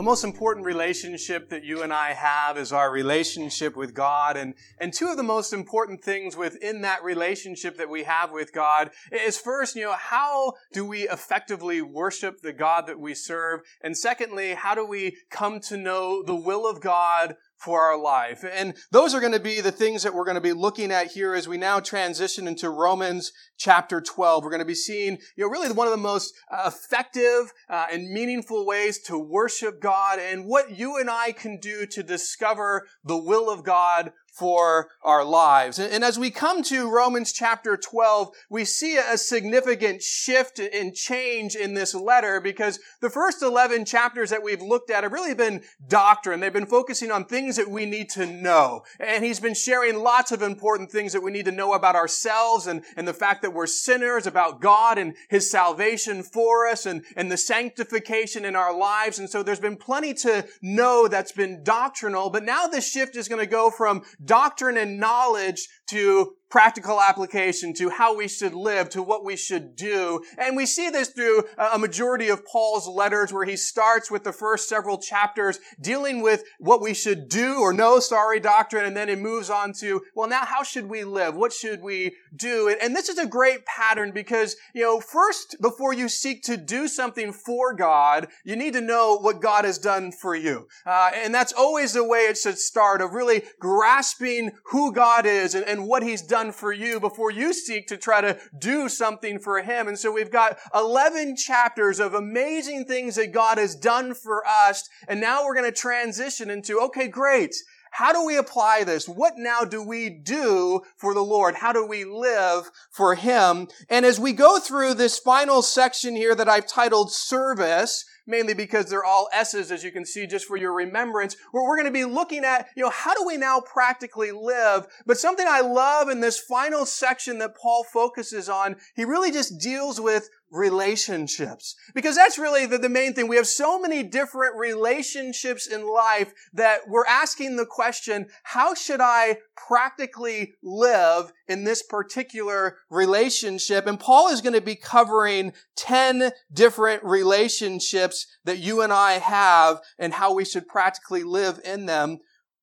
The most important relationship that you and I have is our relationship with God. And, and two of the most important things within that relationship that we have with God is first, you know, how do we effectively worship the God that we serve? And secondly, how do we come to know the will of God for our life. And those are going to be the things that we're going to be looking at here as we now transition into Romans chapter 12. We're going to be seeing, you know, really one of the most uh, effective uh, and meaningful ways to worship God and what you and I can do to discover the will of God for our lives. And, as we come to Romans chapter 12, we see a significant shift and change in this letter because the first 11 chapters that we've looked at have really been doctrine. They've been focusing on things that we need to know. And he's been sharing lots of important things that we need to know about ourselves and, and the fact that we're sinners, about God and his salvation for us and, and the sanctification in our lives. And so there's been plenty to know that's been doctrinal, but now the shift is going to go from doctrine and knowledge to practical application to how we should live, to what we should do. And we see this through a majority of Paul's letters where he starts with the first several chapters dealing with what we should do or know, sorry, doctrine, and then it moves on to, well, now how should we live? What should we do? And this is a great pattern because, you know, first, before you seek to do something for God, you need to know what God has done for you. Uh, and that's always the way it should start of really grasping who God is and, and what he's done for you before you seek to try to do something for him. And so we've got 11 chapters of amazing things that God has done for us. And now we're going to transition into, okay, great. How do we apply this? What now do we do for the Lord? How do we live for Him? And as we go through this final section here that I've titled service, mainly because they're all S's, as you can see, just for your remembrance, where we're going to be looking at, you know, how do we now practically live? But something I love in this final section that Paul focuses on, he really just deals with relationships. Because that's really the, the main thing. We have so many different relationships in life that we're asking the question, how should I practically live in this particular relationship? And Paul is going to be covering 10 different relationships that you and I have and how we should practically live in them.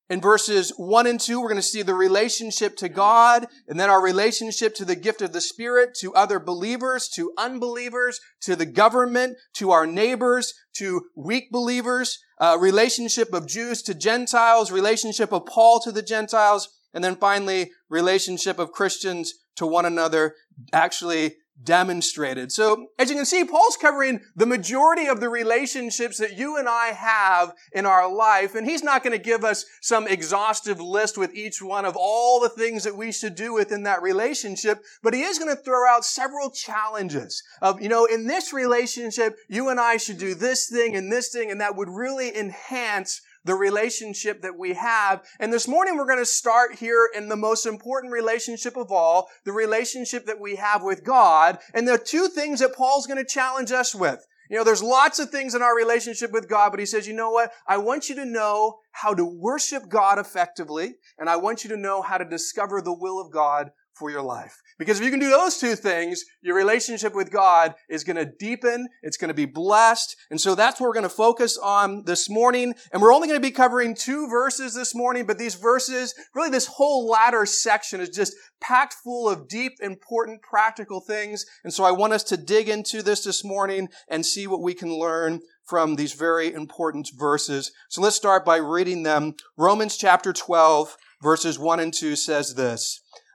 In verses 1 and 2, we're going to see the relationship to God, and then our relationship to the gift of the Spirit, to other believers, to unbelievers, to the government, to our neighbors, to weak believers, uh, relationship of Jews to Gentiles, relationship of Paul to the Gentiles, and then finally, relationship of Christians to one another, actually demonstrated. So, as you can see, Paul's covering the majority of the relationships that you and I have in our life, and he's not going to give us some exhaustive list with each one of all the things that we should do within that relationship, but he is going to throw out several challenges of, you know, in this relationship, you and I should do this thing and this thing, and that would really enhance the relationship that we have. And this morning we're going to start here in the most important relationship of all, the relationship that we have with God. And the two things that Paul's going to challenge us with. You know, there's lots of things in our relationship with God, but he says, you know what? I want you to know how to worship God effectively, and I want you to know how to discover the will of God for your life. Because if you can do those two things, your relationship with God is going to deepen. It's going to be blessed. And so that's what we're going to focus on this morning. And we're only going to be covering two verses this morning, but these verses, really this whole latter section is just packed full of deep, important, practical things. And so I want us to dig into this this morning and see what we can learn from these very important verses. So let's start by reading them. Romans chapter 12, verses 1 and 2 says this.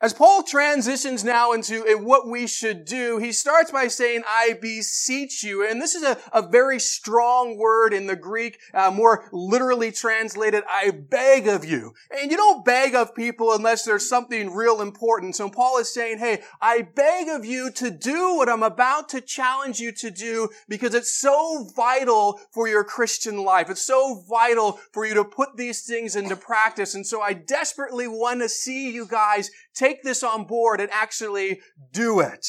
As Paul transitions now into what we should do, he starts by saying, I beseech you. And this is a, a very strong word in the Greek, uh, more literally translated, I beg of you. And you don't beg of people unless there's something real important. So Paul is saying, hey, I beg of you to do what I'm about to challenge you to do because it's so vital for your Christian life. It's so vital for you to put these things into practice. And so I desperately want to see you guys take this on board and actually do it.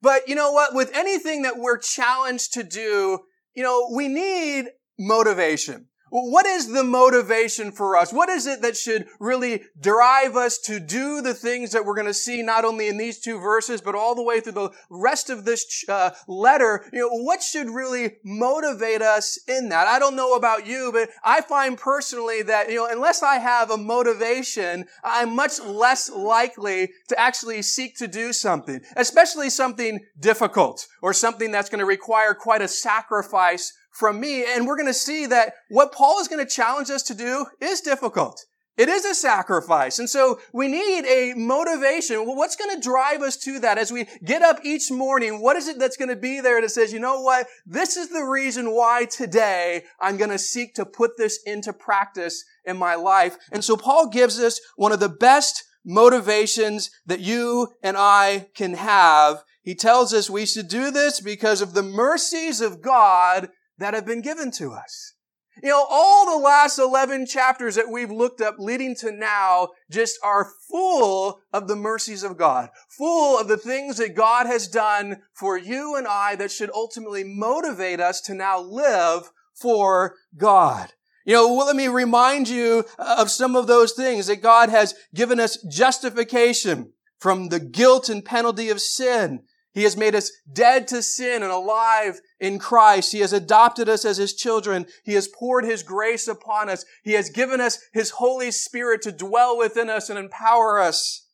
But you know what? With anything that we're challenged to do, you know, we need motivation. What is the motivation for us? What is it that should really drive us to do the things that we're going to see not only in these two verses, but all the way through the rest of this uh, letter? You know, what should really motivate us in that? I don't know about you, but I find personally that, you know, unless I have a motivation, I'm much less likely to actually seek to do something, especially something difficult or something that's going to require quite a sacrifice from me. And we're going to see that what Paul is going to challenge us to do is difficult. It is a sacrifice. And so we need a motivation. Well, what's going to drive us to that as we get up each morning? What is it that's going to be there that says, you know what? This is the reason why today I'm going to seek to put this into practice in my life. And so Paul gives us one of the best motivations that you and I can have. He tells us we should do this because of the mercies of God that have been given to us. You know, all the last 11 chapters that we've looked up leading to now just are full of the mercies of God, full of the things that God has done for you and I that should ultimately motivate us to now live for God. You know, well, let me remind you of some of those things that God has given us justification from the guilt and penalty of sin. He has made us dead to sin and alive in Christ. He has adopted us as His children. He has poured His grace upon us. He has given us His Holy Spirit to dwell within us and empower us.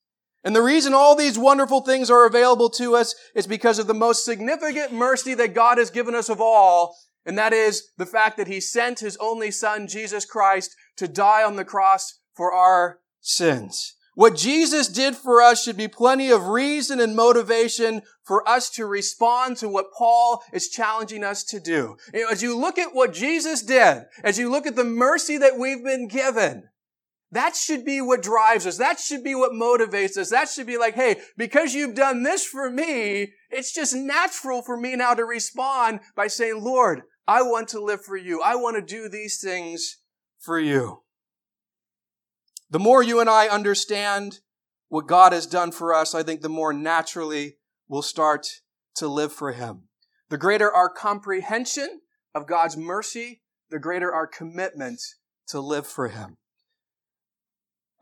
And the reason all these wonderful things are available to us is because of the most significant mercy that God has given us of all. And that is the fact that He sent His only Son, Jesus Christ, to die on the cross for our sins. What Jesus did for us should be plenty of reason and motivation for us to respond to what Paul is challenging us to do. As you look at what Jesus did, as you look at the mercy that we've been given, that should be what drives us. That should be what motivates us. That should be like, hey, because you've done this for me, it's just natural for me now to respond by saying, Lord, I want to live for you. I want to do these things for you. The more you and I understand what God has done for us, I think the more naturally we'll start to live for Him. The greater our comprehension of God's mercy, the greater our commitment to live for Him.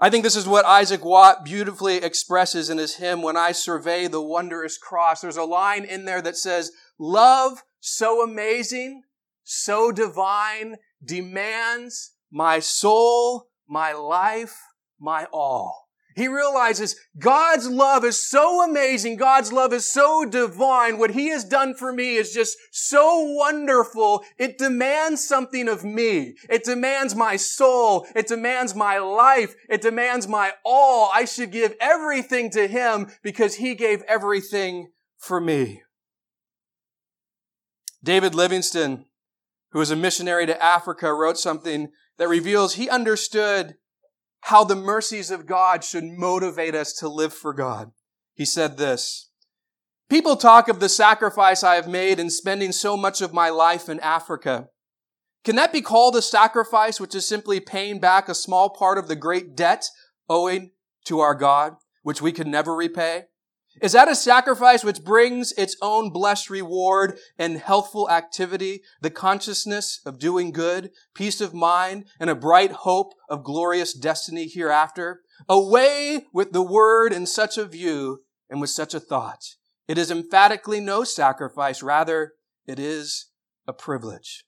I think this is what Isaac Watts beautifully expresses in his hymn, When I Survey the Wondrous Cross. There's a line in there that says, Love so amazing, so divine, demands my soul my life, my all. He realizes God's love is so amazing. God's love is so divine. What He has done for me is just so wonderful. It demands something of me. It demands my soul. It demands my life. It demands my all. I should give everything to Him because He gave everything for me. David Livingstone, who was a missionary to Africa, wrote something that reveals he understood how the mercies of God should motivate us to live for God. He said this, People talk of the sacrifice I have made in spending so much of my life in Africa. Can that be called a sacrifice which is simply paying back a small part of the great debt owing to our God, which we can never repay? Is that a sacrifice which brings its own blessed reward and healthful activity, the consciousness of doing good, peace of mind, and a bright hope of glorious destiny hereafter? Away with the word in such a view and with such a thought. It is emphatically no sacrifice, rather, it is a privilege.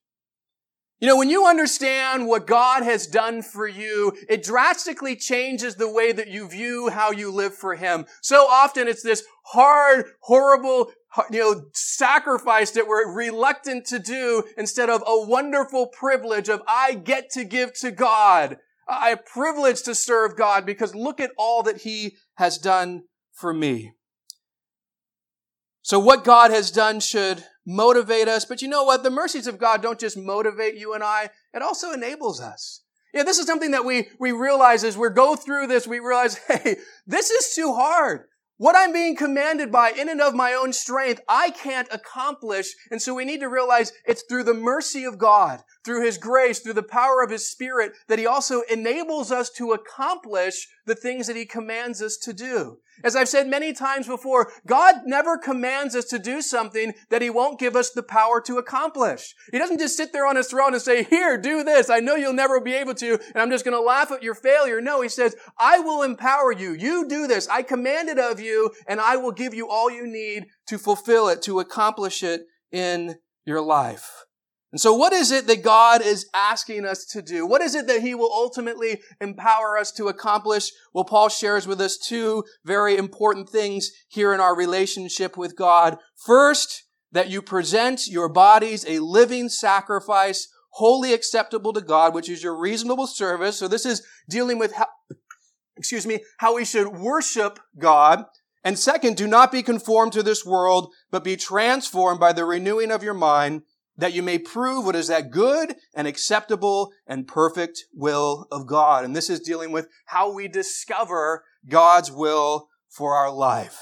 You know, when you understand what God has done for you, it drastically changes the way that you view how you live for Him. So often it's this hard, horrible, you know, sacrifice that we're reluctant to do instead of a wonderful privilege of I get to give to God. I have privilege to serve God because look at all that He has done for me. So what God has done should motivate us. But you know what? The mercies of God don't just motivate you and I, it also enables us. Yeah, this is something that we, we realize as we go through this, we realize, hey, this is too hard. What I'm being commanded by in and of my own strength, I can't accomplish. And so we need to realize it's through the mercy of God, through His grace, through the power of His Spirit, that He also enables us to accomplish the things that He commands us to do. As I've said many times before, God never commands us to do something that He won't give us the power to accomplish. He doesn't just sit there on His throne and say, here, do this. I know you'll never be able to, and I'm just going to laugh at your failure. No, He says, I will empower you. You do this. I command it of you, and I will give you all you need to fulfill it, to accomplish it in your life. And so what is it that God is asking us to do? What is it that he will ultimately empower us to accomplish? Well, Paul shares with us two very important things here in our relationship with God. First, that you present your bodies a living sacrifice, holy acceptable to God, which is your reasonable service. So this is dealing with how, excuse me, how we should worship God. And second, do not be conformed to this world, but be transformed by the renewing of your mind that you may prove what is that good and acceptable and perfect will of God. And this is dealing with how we discover God's will for our life.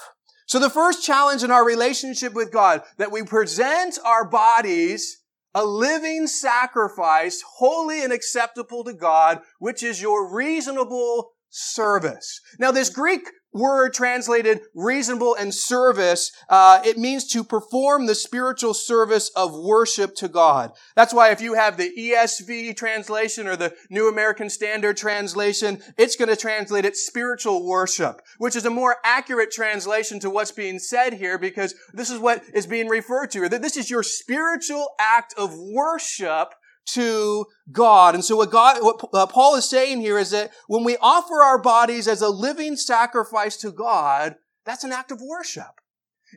So the first challenge in our relationship with God, that we present our bodies a living sacrifice, holy and acceptable to God, which is your reasonable service. Now this Greek word translated reasonable and service, uh, it means to perform the spiritual service of worship to God. That's why if you have the ESV translation or the New American Standard translation, it's going to translate it spiritual worship, which is a more accurate translation to what's being said here because this is what is being referred to. That this is your spiritual act of worship to God. And so what God, what uh, Paul is saying here is that when we offer our bodies as a living sacrifice to God, that's an act of worship.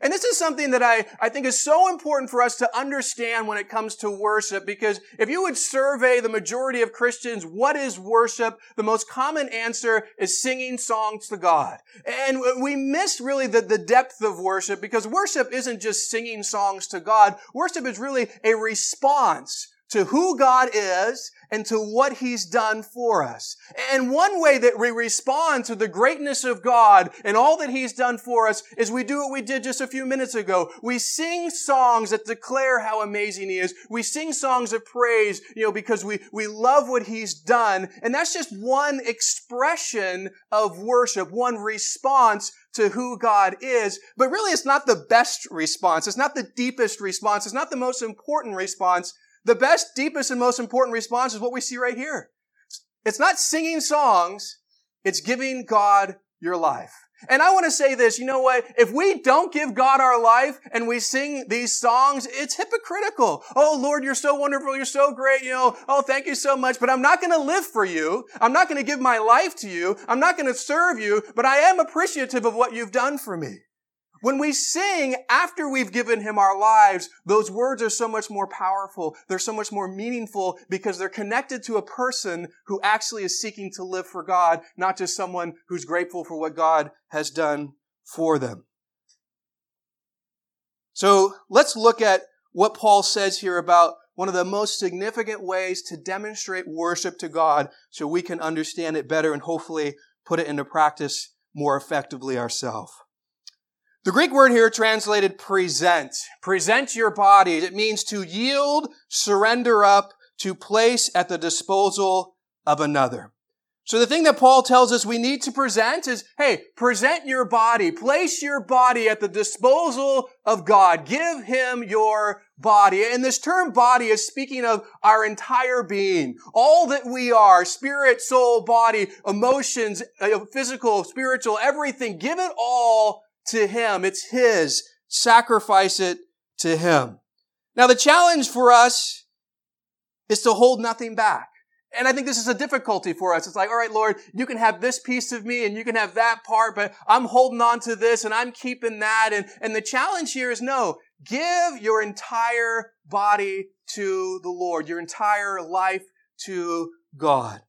And this is something that I, I think is so important for us to understand when it comes to worship, because if you would survey the majority of Christians, what is worship? The most common answer is singing songs to God. And we miss really the, the depth of worship, because worship isn't just singing songs to God. Worship is really a response to who God is and to what He's done for us. And one way that we respond to the greatness of God and all that He's done for us is we do what we did just a few minutes ago. We sing songs that declare how amazing He is. We sing songs of praise, you know, because we, we love what He's done. And that's just one expression of worship, one response to who God is. But really, it's not the best response. It's not the deepest response. It's not the most important response. The best, deepest, and most important response is what we see right here. It's not singing songs, it's giving God your life. And I want to say this, you know what? If we don't give God our life and we sing these songs, it's hypocritical. Oh Lord, you're so wonderful. You're so great. You know, oh, thank you so much. But I'm not going to live for you. I'm not going to give my life to you. I'm not going to serve you, but I am appreciative of what you've done for me. When we sing after we've given him our lives, those words are so much more powerful. They're so much more meaningful because they're connected to a person who actually is seeking to live for God, not just someone who's grateful for what God has done for them. So let's look at what Paul says here about one of the most significant ways to demonstrate worship to God so we can understand it better and hopefully put it into practice more effectively ourselves. The Greek word here translated present. Present your body. It means to yield, surrender up, to place at the disposal of another. So the thing that Paul tells us we need to present is, hey, present your body. Place your body at the disposal of God. Give Him your body. And this term body is speaking of our entire being. All that we are, spirit, soul, body, emotions, uh, physical, spiritual, everything. Give it all to Him. It's His. Sacrifice it to Him. Now the challenge for us is to hold nothing back. And I think this is a difficulty for us. It's like, all right, Lord, you can have this piece of me and you can have that part, but I'm holding on to this and I'm keeping that. And, and the challenge here is no, give your entire body to the Lord, your entire life to God.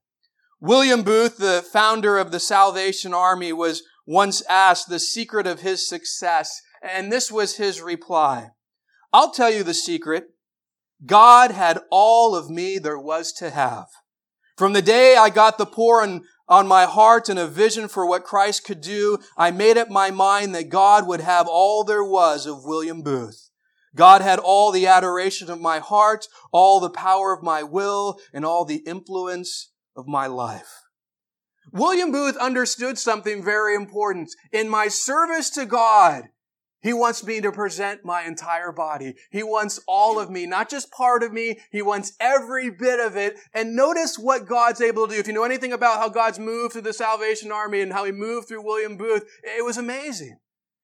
William Booth, the founder of the Salvation Army, was once asked the secret of his success, and this was his reply. I'll tell you the secret. God had all of me there was to have. From the day I got the poor on, on my heart and a vision for what Christ could do, I made up my mind that God would have all there was of William Booth. God had all the adoration of my heart, all the power of my will, and all the influence of my life. William Booth understood something very important. In my service to God, he wants me to present my entire body. He wants all of me, not just part of me. He wants every bit of it. And notice what God's able to do. If you know anything about how God's moved through the Salvation Army and how he moved through William Booth, it was amazing.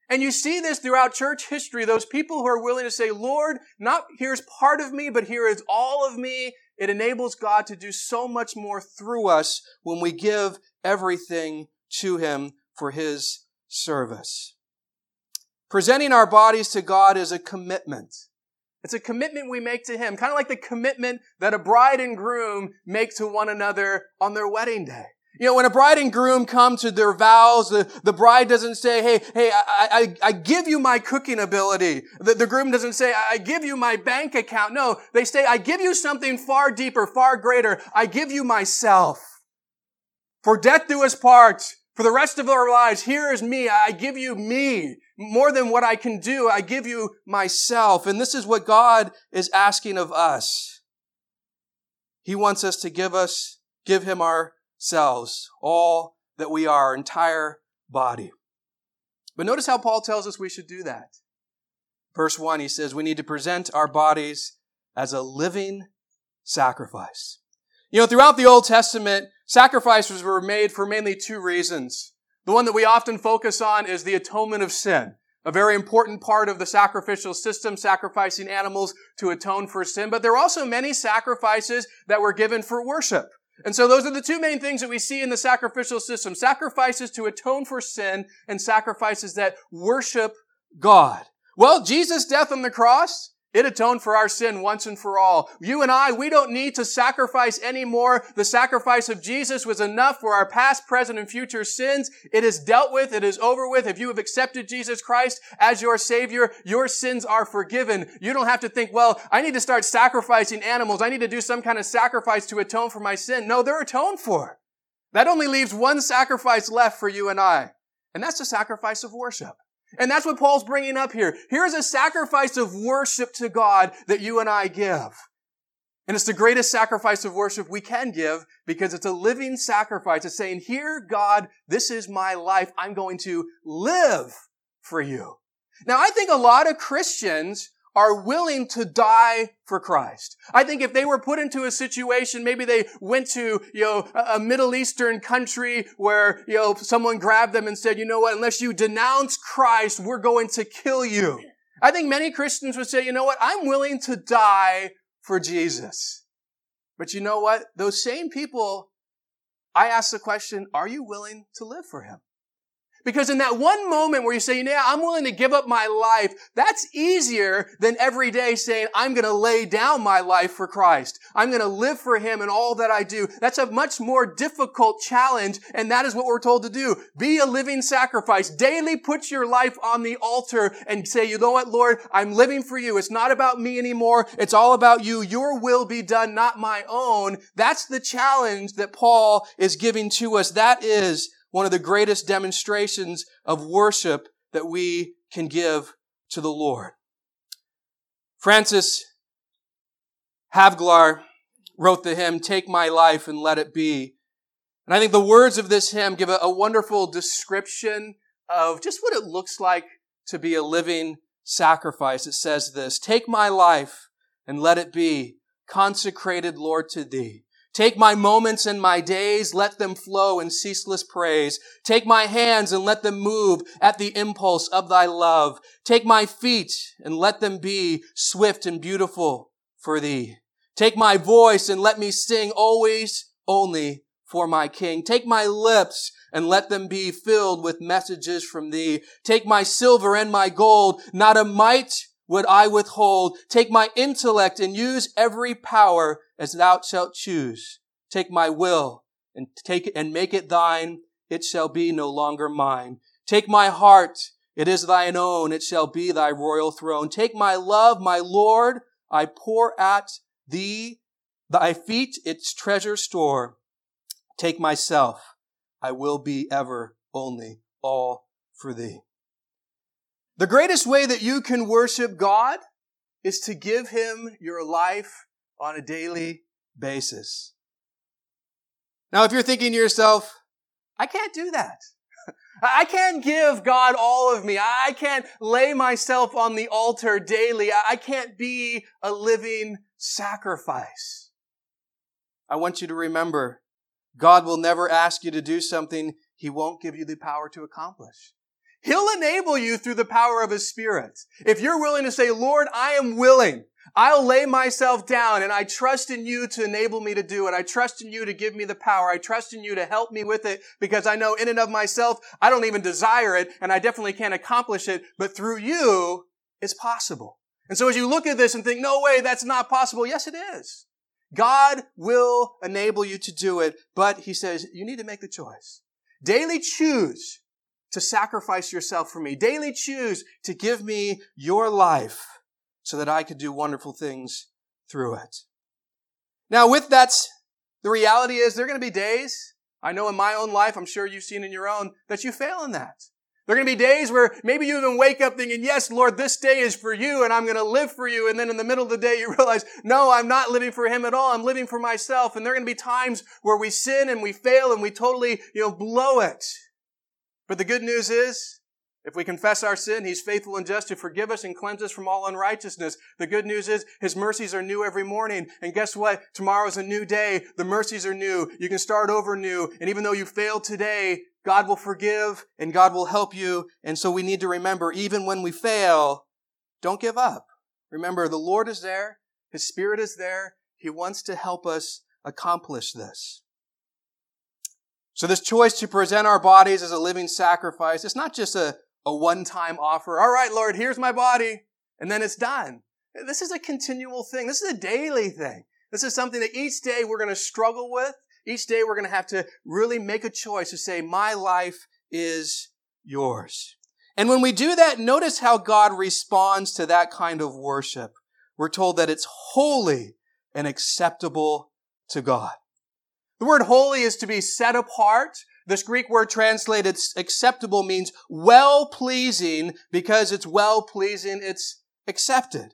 And you see this throughout church history. Those people who are willing to say, Lord, not here's part of me, but here is all of me. It enables God to do so much more through us when we give everything to him for his service. Presenting our bodies to God is a commitment. It's a commitment we make to Him, kind of like the commitment that a bride and groom make to one another on their wedding day. You know, when a bride and groom come to their vows, the, the bride doesn't say, hey, hey, I, I, I give you my cooking ability. The, the groom doesn't say, I give you my bank account. No, they say, I give you something far deeper, far greater. I give you myself. For death do us part. For the rest of our lives, here is me. I give you me more than what I can do. I give you myself. And this is what God is asking of us. He wants us to give us, give him ourselves, all that we are, our entire body. But notice how Paul tells us we should do that. Verse 1, he says, we need to present our bodies as a living sacrifice. You know, throughout the Old Testament, sacrifices were made for mainly two reasons. The one that we often focus on is the atonement of sin. A very important part of the sacrificial system, sacrificing animals to atone for sin. But there are also many sacrifices that were given for worship. And so those are the two main things that we see in the sacrificial system. Sacrifices to atone for sin and sacrifices that worship God. Well, Jesus' death on the cross it atoned for our sin once and for all. You and I, we don't need to sacrifice anymore. The sacrifice of Jesus was enough for our past, present, and future sins. It is dealt with. It is over with. If you have accepted Jesus Christ as your Savior, your sins are forgiven. You don't have to think, well, I need to start sacrificing animals. I need to do some kind of sacrifice to atone for my sin. No, they're atoned for. That only leaves one sacrifice left for you and I. And that's the sacrifice of worship. And that's what Paul's bringing up here. Here's a sacrifice of worship to God that you and I give. And it's the greatest sacrifice of worship we can give because it's a living sacrifice. It's saying, here, God, this is my life. I'm going to live for you. Now, I think a lot of Christians are willing to die for Christ. I think if they were put into a situation, maybe they went to, you know, a Middle Eastern country where, you know, someone grabbed them and said, you know what, unless you denounce Christ, we're going to kill you. I think many Christians would say, you know what, I'm willing to die for Jesus. But you know what? Those same people, I ask the question, are you willing to live for him? Because in that one moment where you say, yeah, I'm willing to give up my life, that's easier than every day saying, I'm going to lay down my life for Christ. I'm going to live for Him in all that I do. That's a much more difficult challenge, and that is what we're told to do. Be a living sacrifice. Daily put your life on the altar and say, you know what, Lord, I'm living for you. It's not about me anymore. It's all about you. Your will be done, not my own. That's the challenge that Paul is giving to us. That is one of the greatest demonstrations of worship that we can give to the Lord. Frances Havergal wrote the hymn, Take My Life and Let It Be. And I think the words of this hymn give a, a wonderful description of just what it looks like to be a living sacrifice. It says this, Take my life and let it be consecrated, Lord, to thee. Take my moments and my days, let them flow in ceaseless praise. Take my hands and let them move at the impulse of thy love. Take my feet and let them be swift and beautiful for thee. Take my voice and let me sing always only for my king. Take my lips and let them be filled with messages from thee. Take my silver and my gold, not a mite would I withhold. Take my intellect and use every power as thou shalt choose. Take my will and take it and make it thine. It shall be no longer mine. Take my heart. It is thine own. It shall be thy royal throne. Take my love, my Lord. I pour at thee thy feet its treasure store. Take myself. I will be ever only all for thee. The greatest way that you can worship God is to give him your life on a daily basis. Now, if you're thinking to yourself, I can't do that. I can't give God all of me. I can't lay myself on the altar daily. I can't be a living sacrifice. I want you to remember God will never ask you to do something he won't give you the power to accomplish. He'll enable you through the power of His Spirit. If you're willing to say, Lord, I am willing. I'll lay myself down and I trust in you to enable me to do it. I trust in you to give me the power. I trust in you to help me with it because I know in and of myself, I don't even desire it and I definitely can't accomplish it, but through you, it's possible. And so as you look at this and think, no way, that's not possible. Yes, it is. God will enable you to do it, but he says, you need to make the choice. Daily choose to sacrifice yourself for me. Daily choose to give me your life so that I could do wonderful things through it. Now, with that, the reality is there are going to be days, I know in my own life, I'm sure you've seen in your own, that you fail in that. There are going to be days where maybe you even wake up thinking, yes, Lord, this day is for you and I'm going to live for you. And then in the middle of the day, you realize, no, I'm not living for him at all. I'm living for myself. And there are going to be times where we sin and we fail and we totally, you know, blow it. But the good news is, if we confess our sin, He's faithful and just to forgive us and cleanse us from all unrighteousness. The good news is His mercies are new every morning. And guess what? Tomorrow's a new day. The mercies are new. You can start over new. And even though you failed today, God will forgive and God will help you. And so we need to remember, even when we fail, don't give up. Remember, the Lord is there. His Spirit is there. He wants to help us accomplish this. So this choice to present our bodies as a living sacrifice, it's not just a, a one-time offer. All right, Lord, here's my body. And then it's done. This is a continual thing. This is a daily thing. This is something that each day we're going to struggle with. Each day we're going to have to really make a choice to say, my life is yours. And when we do that, notice how God responds to that kind of worship. We're told that it's holy and acceptable to God. The word holy is to be set apart. This Greek word translated acceptable means well pleasing because it's well pleasing, it's accepted.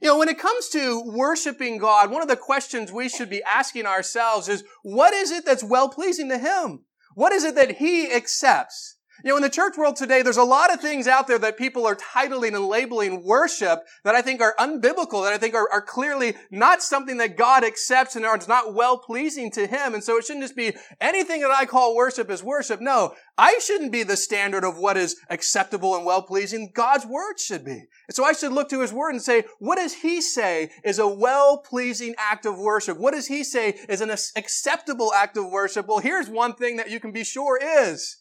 You know, when it comes to worshiping God, one of the questions we should be asking ourselves is, what is it that's well pleasing to Him? What is it that He accepts? You know, in the church world today, there's a lot of things out there that people are titling and labeling worship that I think are unbiblical, that I think are, are clearly not something that God accepts and are not well pleasing to Him. And so it shouldn't just be anything that I call worship is worship. No, I shouldn't be the standard of what is acceptable and well pleasing. God's word should be. And so I should look to His word and say, what does He say is a well pleasing act of worship? What does He say is an acceptable act of worship? Well, here's one thing that you can be sure is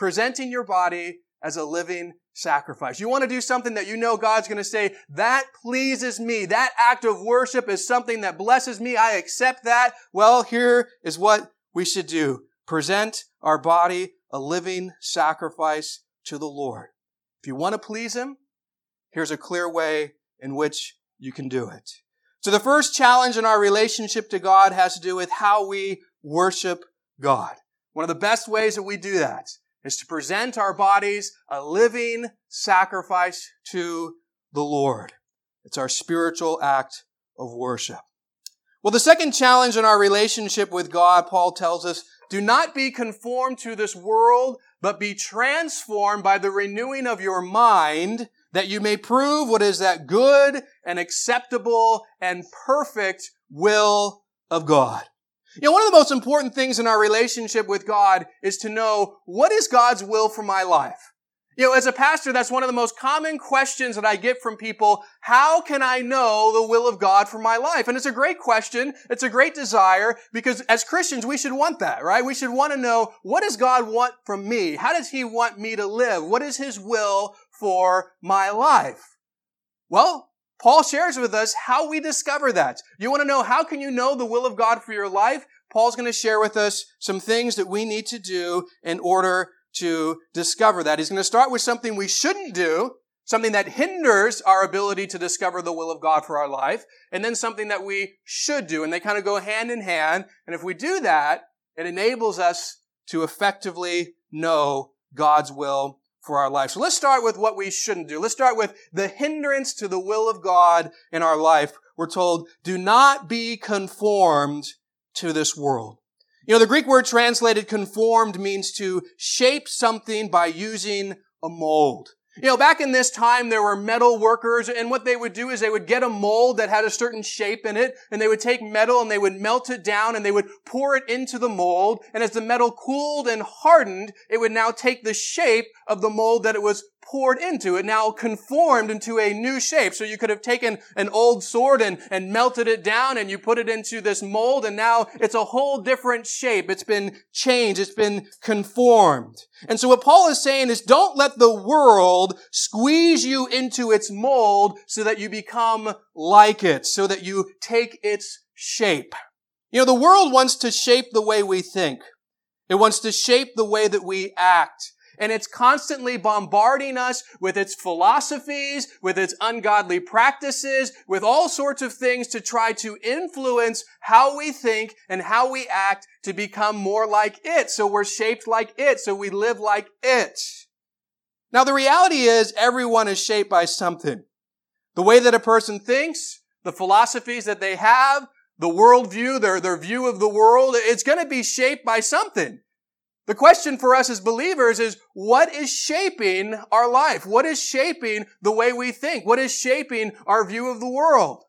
presenting your body as a living sacrifice. You want to do something that you know God's going to say, that pleases me. That act of worship is something that blesses me. I accept that. Well, here is what we should do. Present our body a living sacrifice to the Lord. If you want to please Him, here's a clear way in which you can do it. So the first challenge in our relationship to God has to do with how we worship God. One of the best ways that we do that is to present our bodies a living sacrifice to the Lord. It's our spiritual act of worship. Well, the second challenge in our relationship with God, Paul tells us, do not be conformed to this world, but be transformed by the renewing of your mind, that you may prove what is that good and acceptable and perfect will of God. You know, one of the most important things in our relationship with God is to know what is God's will for my life. You know, as a pastor, that's one of the most common questions that I get from people. How can I know the will of God for my life? And it's a great question. It's a great desire because as Christians, we should want that, right? We should want to know what does God want from me? How does He want me to live? What is His will for my life? Well, Paul shares with us how we discover that. You want to know how can you know the will of God for your life? Paul's going to share with us some things that we need to do in order to discover that. He's going to start with something we shouldn't do, something that hinders our ability to discover the will of God for our life, and then something that we should do. And they kind of go hand in hand. And if we do that, it enables us to effectively know God's will for our life. So let's start with what we shouldn't do. Let's start with the hindrance to the will of God in our life. We're told, do not be conformed to this world. You know, the Greek word translated conformed means to shape something by using a mold. You know, back in this time, there were metal workers, and what they would do is they would get a mold that had a certain shape in it, and they would take metal and they would melt it down and they would pour it into the mold, and as the metal cooled and hardened, it would now take the shape of the mold that it was poured into. It now conformed into a new shape. So you could have taken an old sword and, and melted it down and you put it into this mold and now it's a whole different shape. It's been changed. It's been conformed. And so what Paul is saying is don't let the world squeeze you into its mold so that you become like it, so that you take its shape. You know, the world wants to shape the way we think. It wants to shape the way that we act and it's constantly bombarding us with its philosophies, with its ungodly practices, with all sorts of things to try to influence how we think and how we act to become more like it. So we're shaped like it. So we live like it. Now the reality is everyone is shaped by something. The way that a person thinks, the philosophies that they have, the worldview, their, their view of the world, it's going to be shaped by something. The question for us as believers is what is shaping our life? What is shaping the way we think? What is shaping our view of the world?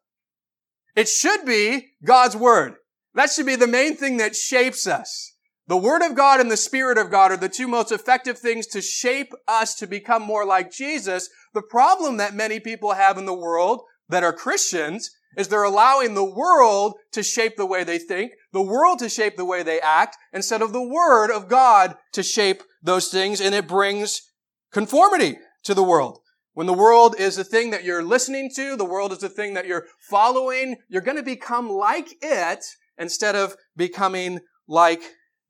It should be God's Word. That should be the main thing that shapes us. The Word of God and the Spirit of God are the two most effective things to shape us to become more like Jesus. The problem that many people have in the world that are Christians is they're allowing the world to shape the way they think, the world to shape the way they act, instead of the Word of God to shape those things, and it brings conformity to the world. When the world is the thing that you're listening to, the world is the thing that you're following, you're going to become like it instead of becoming like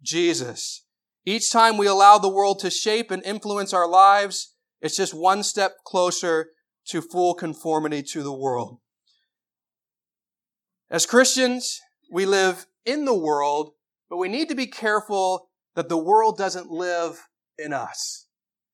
Jesus. Each time we allow the world to shape and influence our lives, it's just one step closer to full conformity to the world. As Christians, we live in the world, but we need to be careful that the world doesn't live in us.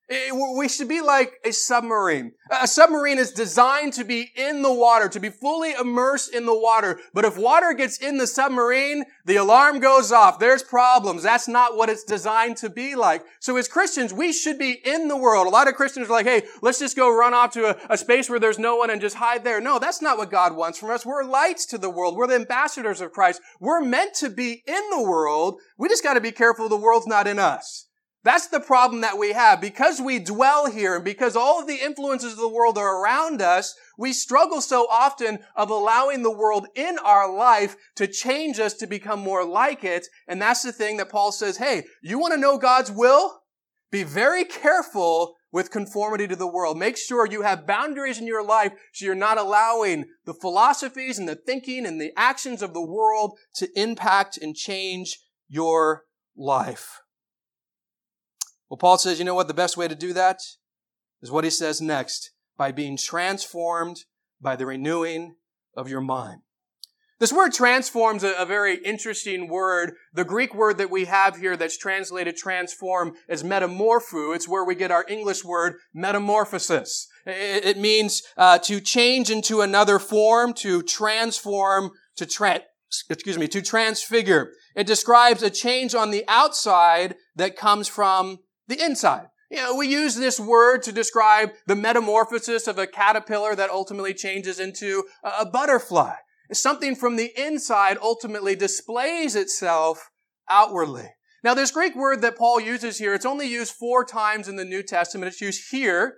We should be like a submarine. A submarine is designed to be in the water, to be fully immersed in the water. But if water gets in the submarine, the alarm goes off. There's problems. That's not what it's designed to be like. So as Christians, we should be in the world. A lot of Christians are like, hey, let's just go run off to a, a space where there's no one and just hide there. No, that's not what God wants from us. We're lights to the world. We're the ambassadors of Christ. We're meant to be in the world. We just got to be careful the world's not in us. That's the problem that we have. Because we dwell here and because all of the influences of the world are around us, we struggle so often of allowing the world in our life to change us to become more like it. And that's the thing that Paul says, hey, you want to know God's will? Be very careful with conformity to the world. Make sure you have boundaries in your life so you're not allowing the philosophies and the thinking and the actions of the world to impact and change your life. Well, Paul says, you know what? The best way to do that is what he says next by being transformed by the renewing of your mind. This word transforms a, a, very interesting word. The Greek word that we have here that's translated transform is metamorpho. It's where we get our English word metamorphosis. It, it means uh, to change into another form, to transform, to tra- excuse me, to transfigure. It describes a change on the outside that comes from the inside. You know, we use this word to describe the metamorphosis of a caterpillar that ultimately changes into a butterfly. Something from the inside ultimately displays itself outwardly. Now, this Greek word that Paul uses here, it's only used four times in the New Testament. It's used here.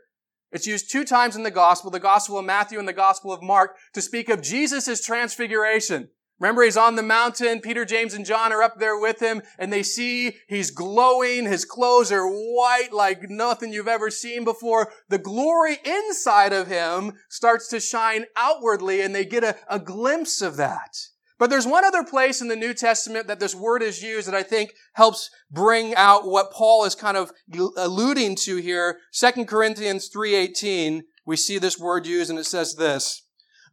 It's used two times in the Gospel, the Gospel of Matthew and the Gospel of Mark, to speak of Jesus' transfiguration. Remember, he's on the mountain. Peter, James, and John are up there with him, and they see he's glowing. His clothes are white like nothing you've ever seen before. The glory inside of him starts to shine outwardly, and they get a, a glimpse of that. But there's one other place in the New Testament that this word is used that I think helps bring out what Paul is kind of alluding to here. 2 Corinthians 3.18, we see this word used and it says this,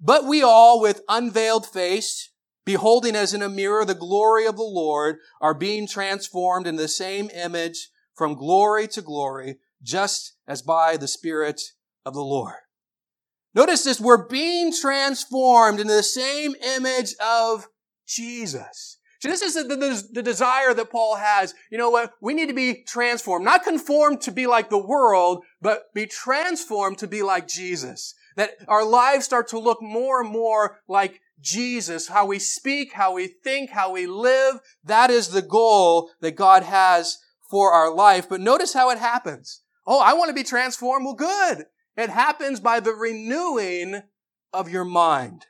But we all with unveiled face, beholding as in a mirror the glory of the Lord, are being transformed in the same image from glory to glory, just as by the Spirit of the Lord. Notice this, we're being transformed into the same image of Jesus. So this is the, the, the, desire that Paul has. You know what? We need to be transformed. Not conformed to be like the world, but be transformed to be like Jesus. That our lives start to look more and more like Jesus. How we speak, how we think, how we live. That is the goal that God has for our life. But notice how it happens. Oh, I want to be transformed. Well, good. It happens by the renewing of your mind.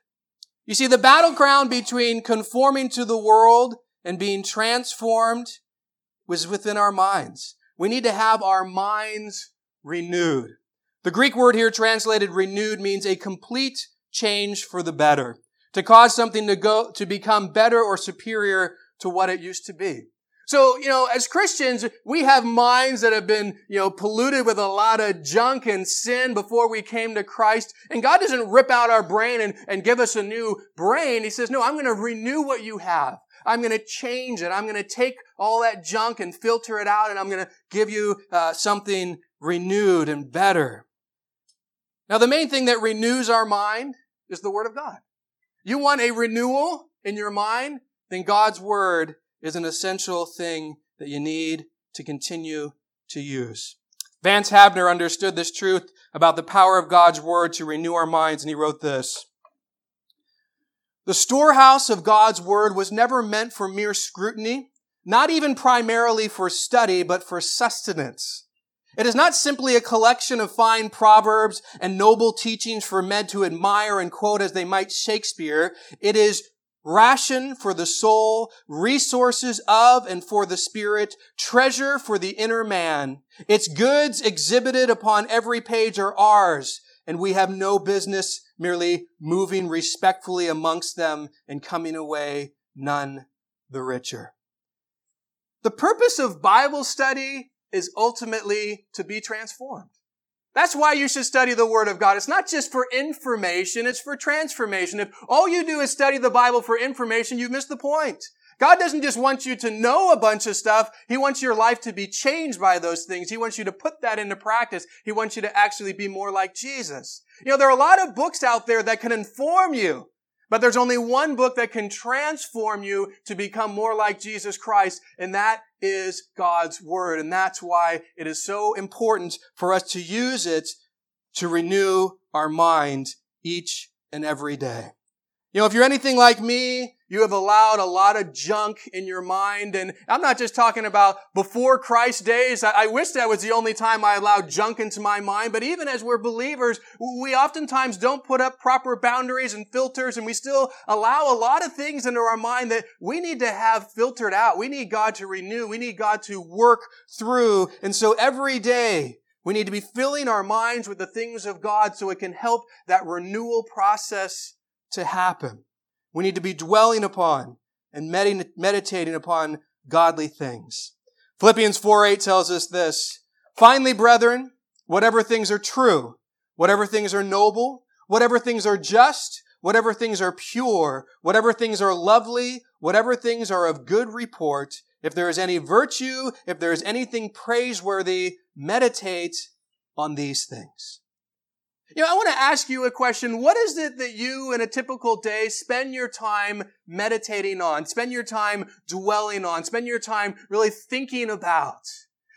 You see, the battleground between conforming to the world and being transformed was within our minds. We need to have our minds renewed. The Greek word here translated renewed means a complete change for the better. To cause something to go, to become better or superior to what it used to be. So, you know, as Christians, we have minds that have been, you know, polluted with a lot of junk and sin before we came to Christ. And God doesn't rip out our brain and, and give us a new brain. He says, no, I'm going to renew what you have. I'm going to change it. I'm going to take all that junk and filter it out and I'm going to give you uh, something renewed and better. Now, the main thing that renews our mind is the Word of God. You want a renewal in your mind? Then God's Word is an essential thing that you need to continue to use. Vance Havner understood this truth about the power of God's Word to renew our minds, and he wrote this. The storehouse of God's Word was never meant for mere scrutiny, not even primarily for study, but for sustenance. It is not simply a collection of fine proverbs and noble teachings for men to admire and quote as they might Shakespeare. It is ration for the soul, resources of and for the spirit, treasure for the inner man. Its goods exhibited upon every page are ours, and we have no business merely moving respectfully amongst them and coming away none the richer. The purpose of Bible study is ultimately to be transformed. That's why you should study the Word of God. It's not just for information, it's for transformation. If all you do is study the Bible for information, you've missed the point. God doesn't just want you to know a bunch of stuff. He wants your life to be changed by those things. He wants you to put that into practice. He wants you to actually be more like Jesus. You know, there are a lot of books out there that can inform you. But there's only one book that can transform you to become more like Jesus Christ, and that is God's Word. And that's why it is so important for us to use it to renew our mind each and every day. You know, if you're anything like me, you have allowed a lot of junk in your mind. And I'm not just talking about before Christ days. I, I, wish that was the only time I allowed junk into my mind. But even as we're believers, we oftentimes don't put up proper boundaries and filters and we still allow a lot of things into our mind that we need to have filtered out. We need God to renew. We need God to work through. And so every day, we need to be filling our minds with the things of God so it can help that renewal process to happen. We need to be dwelling upon and meditating upon godly things. Philippians 4 8 tells us this. Finally, brethren, whatever things are true, whatever things are noble, whatever things are just, whatever things are pure, whatever things are lovely, whatever things are of good report, if there is any virtue, if there is anything praiseworthy, meditate on these things. You know, I want to ask you a question. What is it that you in a typical day spend your time meditating on, spend your time dwelling on, spend your time really thinking about?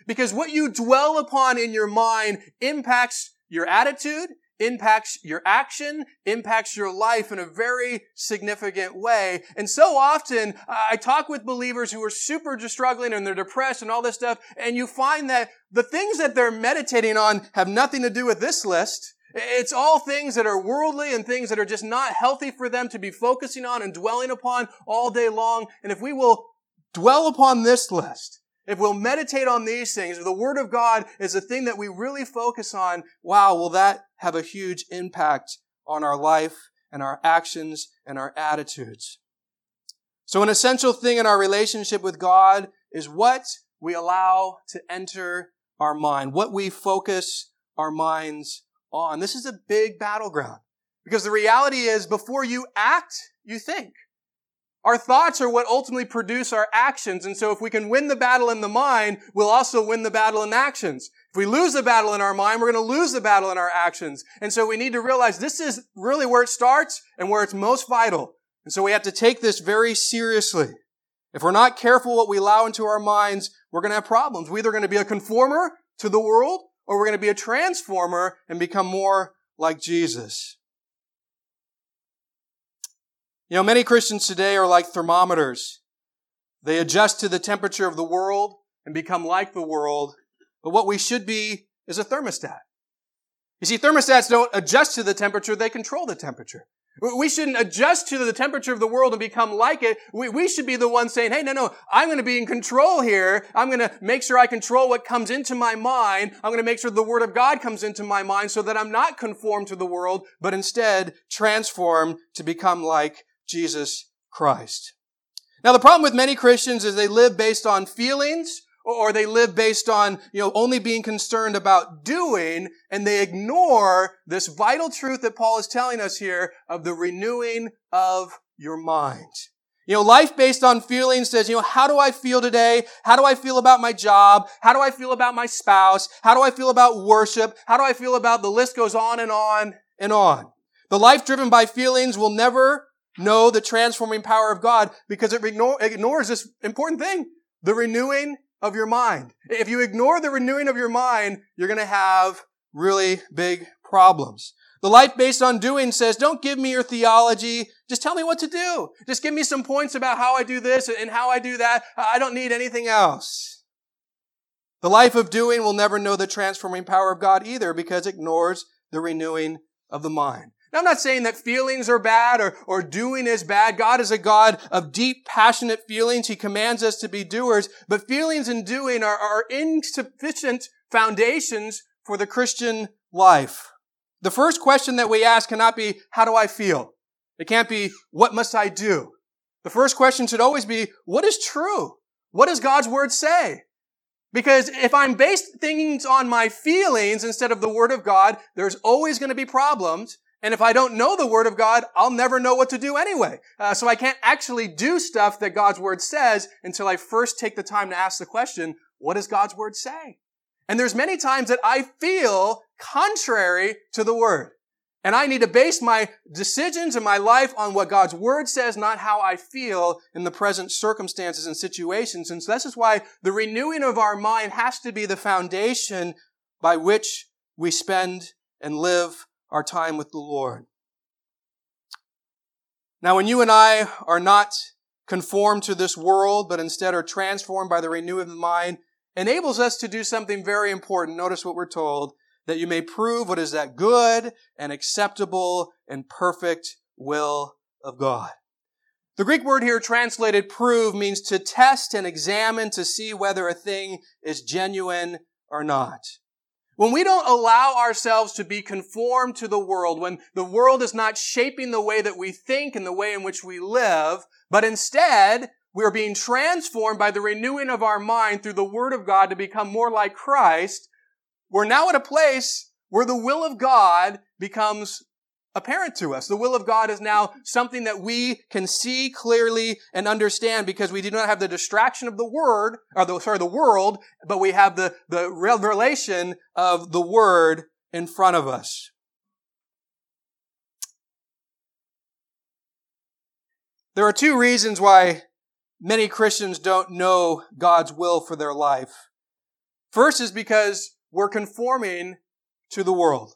Because what you dwell upon in your mind impacts your attitude, impacts your action, impacts your life in a very significant way. And so often, I talk with believers who are super just struggling and they're depressed and all this stuff, and you find that the things that they're meditating on have nothing to do with this list. It's all things that are worldly and things that are just not healthy for them to be focusing on and dwelling upon all day long. And if we will dwell upon this list, if we'll meditate on these things, if the Word of God is the thing that we really focus on, wow, will that have a huge impact on our life and our actions and our attitudes. So an essential thing in our relationship with God is what we allow to enter our mind, what we focus our minds on. This is a big battleground because the reality is before you act, you think. Our thoughts are what ultimately produce our actions. And so if we can win the battle in the mind, we'll also win the battle in actions. If we lose the battle in our mind, we're going to lose the battle in our actions. And so we need to realize this is really where it starts and where it's most vital. And so we have to take this very seriously. If we're not careful what we allow into our minds, we're going to have problems. We're either going to be a conformer to the world or we're going to be a transformer and become more like Jesus. You know, many Christians today are like thermometers. They adjust to the temperature of the world and become like the world. But what we should be is a thermostat. You see, thermostats don't adjust to the temperature, they control the temperature. We shouldn't adjust to the temperature of the world and become like it. We, we should be the ones saying, hey, no, no, I'm going to be in control here. I'm going to make sure I control what comes into my mind. I'm going to make sure the Word of God comes into my mind so that I'm not conformed to the world, but instead transformed to become like Jesus Christ. Now the problem with many Christians is they live based on feelings or they live based on, you know, only being concerned about doing and they ignore this vital truth that Paul is telling us here of the renewing of your mind. You know, life based on feelings says, you know, how do I feel today? How do I feel about my job? How do I feel about my spouse? How do I feel about worship? How do I feel about the list goes on and on and on? The life driven by feelings will never know the transforming power of God because it ignores this important thing, the renewing of your mind. If you ignore the renewing of your mind, you're going to have really big problems. The life based on doing says, don't give me your theology. Just tell me what to do. Just give me some points about how I do this and how I do that. I don't need anything else. The life of doing will never know the transforming power of God either because it ignores the renewing of the mind. Now, I'm not saying that feelings are bad or, or doing is bad. God is a God of deep, passionate feelings. He commands us to be doers, but feelings and doing are, are insufficient foundations for the Christian life. The first question that we ask cannot be, how do I feel? It can't be, what must I do? The first question should always be, what is true? What does God's word say? Because if I'm based things on my feelings instead of the word of God, there's always going to be problems. And if I don't know the Word of God, I'll never know what to do anyway. Uh, so I can't actually do stuff that God's Word says until I first take the time to ask the question, what does God's Word say? And there's many times that I feel contrary to the Word. And I need to base my decisions and my life on what God's Word says, not how I feel in the present circumstances and situations. And so this is why the renewing of our mind has to be the foundation by which we spend and live our time with the Lord. Now, when you and I are not conformed to this world, but instead are transformed by the renewing of the mind, enables us to do something very important. Notice what we're told, that you may prove what is that good and acceptable and perfect will of God. The Greek word here translated prove means to test and examine to see whether a thing is genuine or not. When we don't allow ourselves to be conformed to the world, when the world is not shaping the way that we think and the way in which we live, but instead we are being transformed by the renewing of our mind through the Word of God to become more like Christ, we're now at a place where the will of God becomes apparent to us. The will of God is now something that we can see clearly and understand because we do not have the distraction of the word, or the, sorry, the world, but we have the, the revelation of the word in front of us. There are two reasons why many Christians don't know God's will for their life. First is because we're conforming to the world.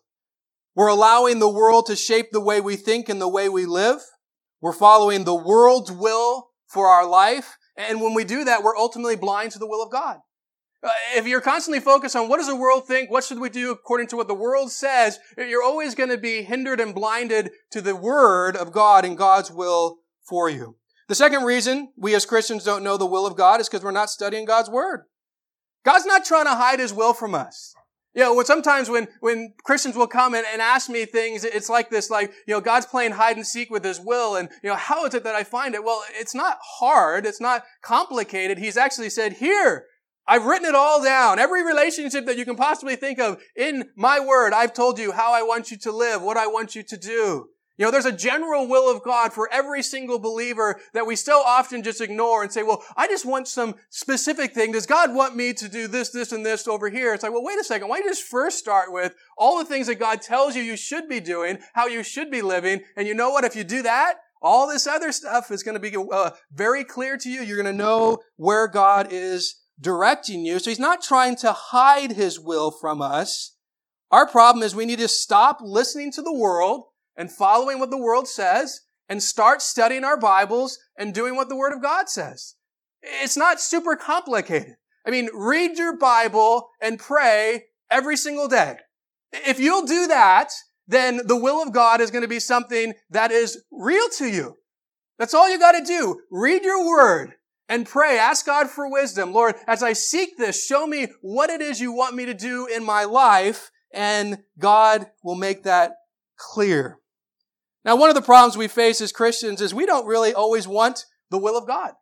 We're allowing the world to shape the way we think and the way we live. We're following the world's will for our life. And when we do that, we're ultimately blind to the will of God. Uh, if you're constantly focused on what does the world think, what should we do according to what the world says, you're always going to be hindered and blinded to the word of God and God's will for you. The second reason we as Christians don't know the will of God is because we're not studying God's word. God's not trying to hide his will from us. You know, sometimes when, when Christians will come and, and ask me things, it's like this, like, you know, God's playing hide and seek with his will. And, you know, how is it that I find it? Well, it's not hard. It's not complicated. He's actually said, here, I've written it all down. Every relationship that you can possibly think of in my word, I've told you how I want you to live, what I want you to do. You know, there's a general will of God for every single believer that we so often just ignore and say, well, I just want some specific thing. Does God want me to do this, this, and this over here? It's like, well, wait a second. Why don't you just first start with all the things that God tells you you should be doing, how you should be living. And you know what? If you do that, all this other stuff is going to be uh, very clear to you. You're going to know where God is directing you. So he's not trying to hide his will from us. Our problem is we need to stop listening to the world and following what the world says and start studying our Bibles and doing what the Word of God says. It's not super complicated. I mean, read your Bible and pray every single day. If you'll do that, then the will of God is going to be something that is real to you. That's all you got to do. Read your word and pray. Ask God for wisdom. Lord, as I seek this, show me what it is you want me to do in my life, and God will make that clear. Now, one of the problems we face as Christians is we don't really always want the will of God.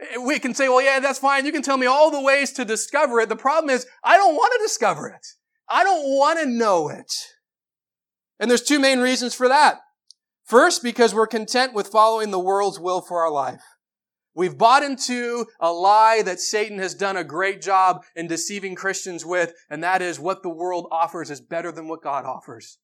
Eh, we can say, well, yeah, that's fine. You can tell me all the ways to discover it. The problem is, I don't want to discover it. I don't want to know it. And there's two main reasons for that. First, because we're content with following the world's will for our life. We've bought into a lie that Satan has done a great job in deceiving Christians with, and that is what the world offers is better than what God offers.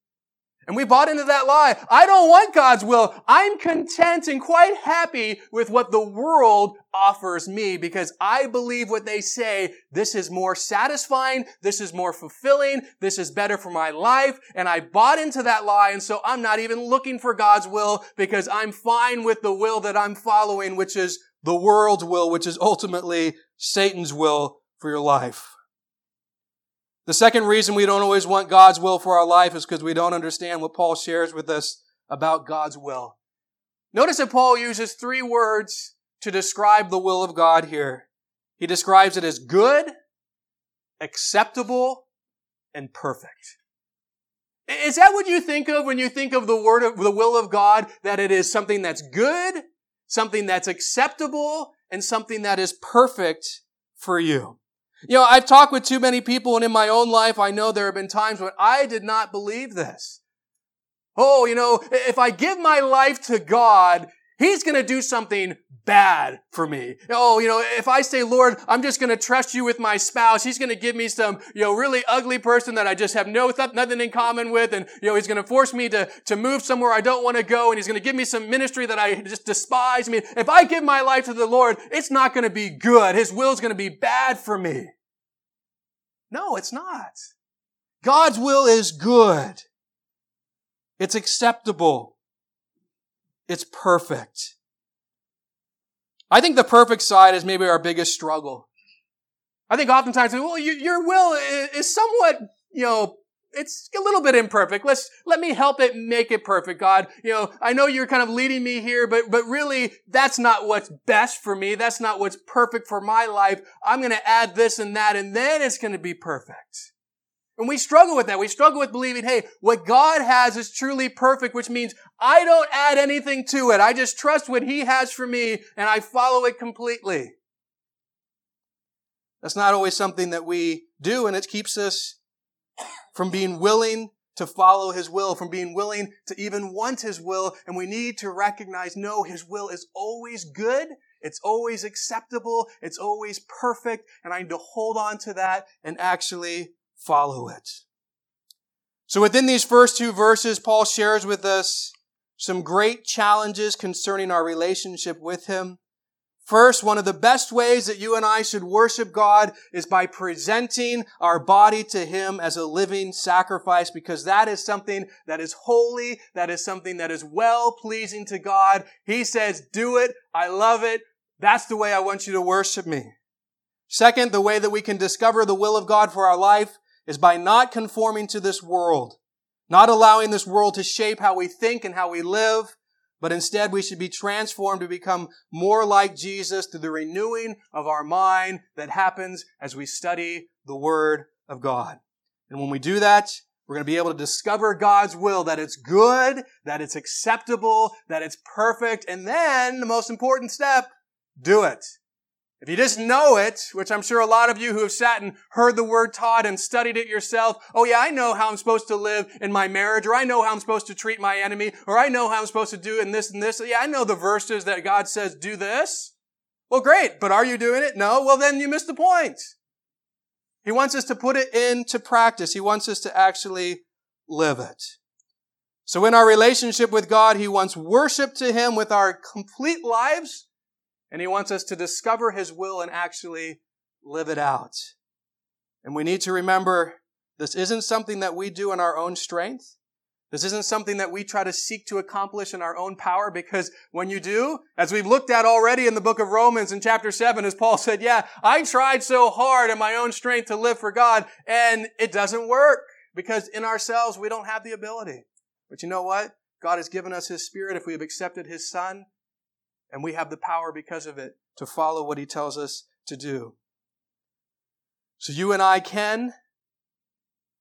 And we bought into that lie. I don't want God's will. I'm content and quite happy with what the world offers me because I believe what they say. This is more satisfying. This is more fulfilling. This is better for my life. And I bought into that lie. And so I'm not even looking for God's will because I'm fine with the will that I'm following, which is the world's will, which is ultimately Satan's will for your life. The second reason we don't always want God's will for our life is because we don't understand what Paul shares with us about God's will. Notice that Paul uses three words to describe the will of God here. He describes it as good, acceptable, and perfect. Is that what you think of when you think of the word of the will of God? That it is something that's good, something that's acceptable, and something that is perfect for you. You know, I've talked with too many people and in my own life, I know there have been times when I did not believe this. Oh, you know, if I give my life to God, He's going to do something bad for me. Oh, you know, if I say, Lord, I'm just going to trust you with my spouse, he's going to give me some, you know, really ugly person that I just have no, nothing in common with. And, you know, he's going to force me to, to move somewhere I don't want to go. And he's going to give me some ministry that I just despise. I mean, if I give my life to the Lord, it's not going to be good. His will is going to be bad for me. No, it's not. God's will is good. It's acceptable. It's perfect. I think the perfect side is maybe our biggest struggle. I think oftentimes, well, your will is somewhat, you know, it's a little bit imperfect. Let's, let me help it make it perfect, God. You know, I know you're kind of leading me here, but, but really, that's not what's best for me. That's not what's perfect for my life. I'm going to add this and that, and then it's going to be perfect. And we struggle with that. We struggle with believing, hey, what God has is truly perfect, which means I don't add anything to it. I just trust what He has for me and I follow it completely. That's not always something that we do, and it keeps us from being willing to follow His will, from being willing to even want His will. And we need to recognize, no, His will is always good. It's always acceptable. It's always perfect. And I need to hold on to that and actually follow it. So within these first two verses, Paul shares with us some great challenges concerning our relationship with Him. First, one of the best ways that you and I should worship God is by presenting our body to Him as a living sacrifice because that is something that is holy, that is something that is well pleasing to God. He says, do it. I love it. That's the way I want you to worship me. Second, the way that we can discover the will of God for our life is by not conforming to this world, not allowing this world to shape how we think and how we live, but instead we should be transformed to become more like Jesus through the renewing of our mind that happens as we study the Word of God. And when we do that, we're going to be able to discover God's will, that it's good, that it's acceptable, that it's perfect, and then the most important step, do it. If you just know it, which I'm sure a lot of you who have sat and heard the word taught and studied it yourself, oh yeah, I know how I'm supposed to live in my marriage, or I know how I'm supposed to treat my enemy, or I know how I'm supposed to do in this and this. Yeah, I know the verses that God says do this. Well, great, but are you doing it? No. Well, then you missed the point. He wants us to put it into practice. He wants us to actually live it. So in our relationship with God, He wants worship to Him with our complete lives and he wants us to discover his will and actually live it out. And we need to remember this isn't something that we do in our own strength. This isn't something that we try to seek to accomplish in our own power because when you do, as we've looked at already in the book of Romans in chapter 7, as Paul said, yeah, I tried so hard in my own strength to live for God and it doesn't work because in ourselves we don't have the ability. But you know what? God has given us His Spirit if we have accepted His Son. And we have the power because of it to follow what he tells us to do. So you and I can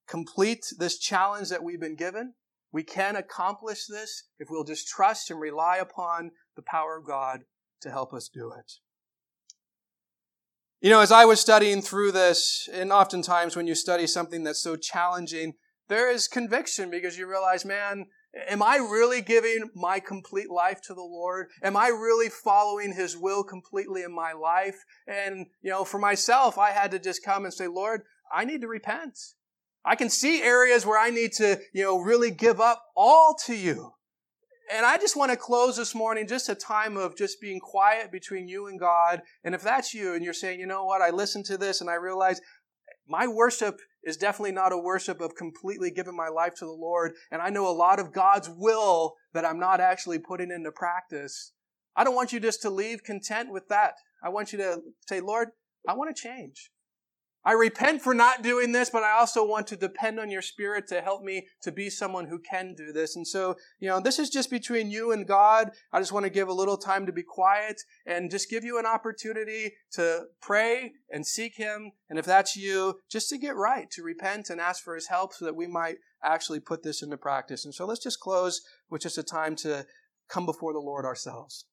complete this challenge that we've been given. We can accomplish this if we'll just trust and rely upon the power of God to help us do it. You know, as I was studying through this, and oftentimes when you study something that's so challenging, there is conviction because you realize, man, Am I really giving my complete life to the Lord? Am I really following His will completely in my life? And, you know, for myself, I had to just come and say, Lord, I need to repent. I can see areas where I need to, you know, really give up all to you. And I just want to close this morning just a time of just being quiet between you and God. And if that's you and you're saying, you know what, I listened to this and I realize my worship is definitely not a worship of completely giving my life to the Lord. And I know a lot of God's will that I'm not actually putting into practice. I don't want you just to leave content with that. I want you to say, Lord, I want to change. I repent for not doing this, but I also want to depend on your spirit to help me to be someone who can do this. And so, you know, this is just between you and God. I just want to give a little time to be quiet and just give you an opportunity to pray and seek Him. And if that's you, just to get right, to repent and ask for His help so that we might actually put this into practice. And so let's just close with just a time to come before the Lord ourselves.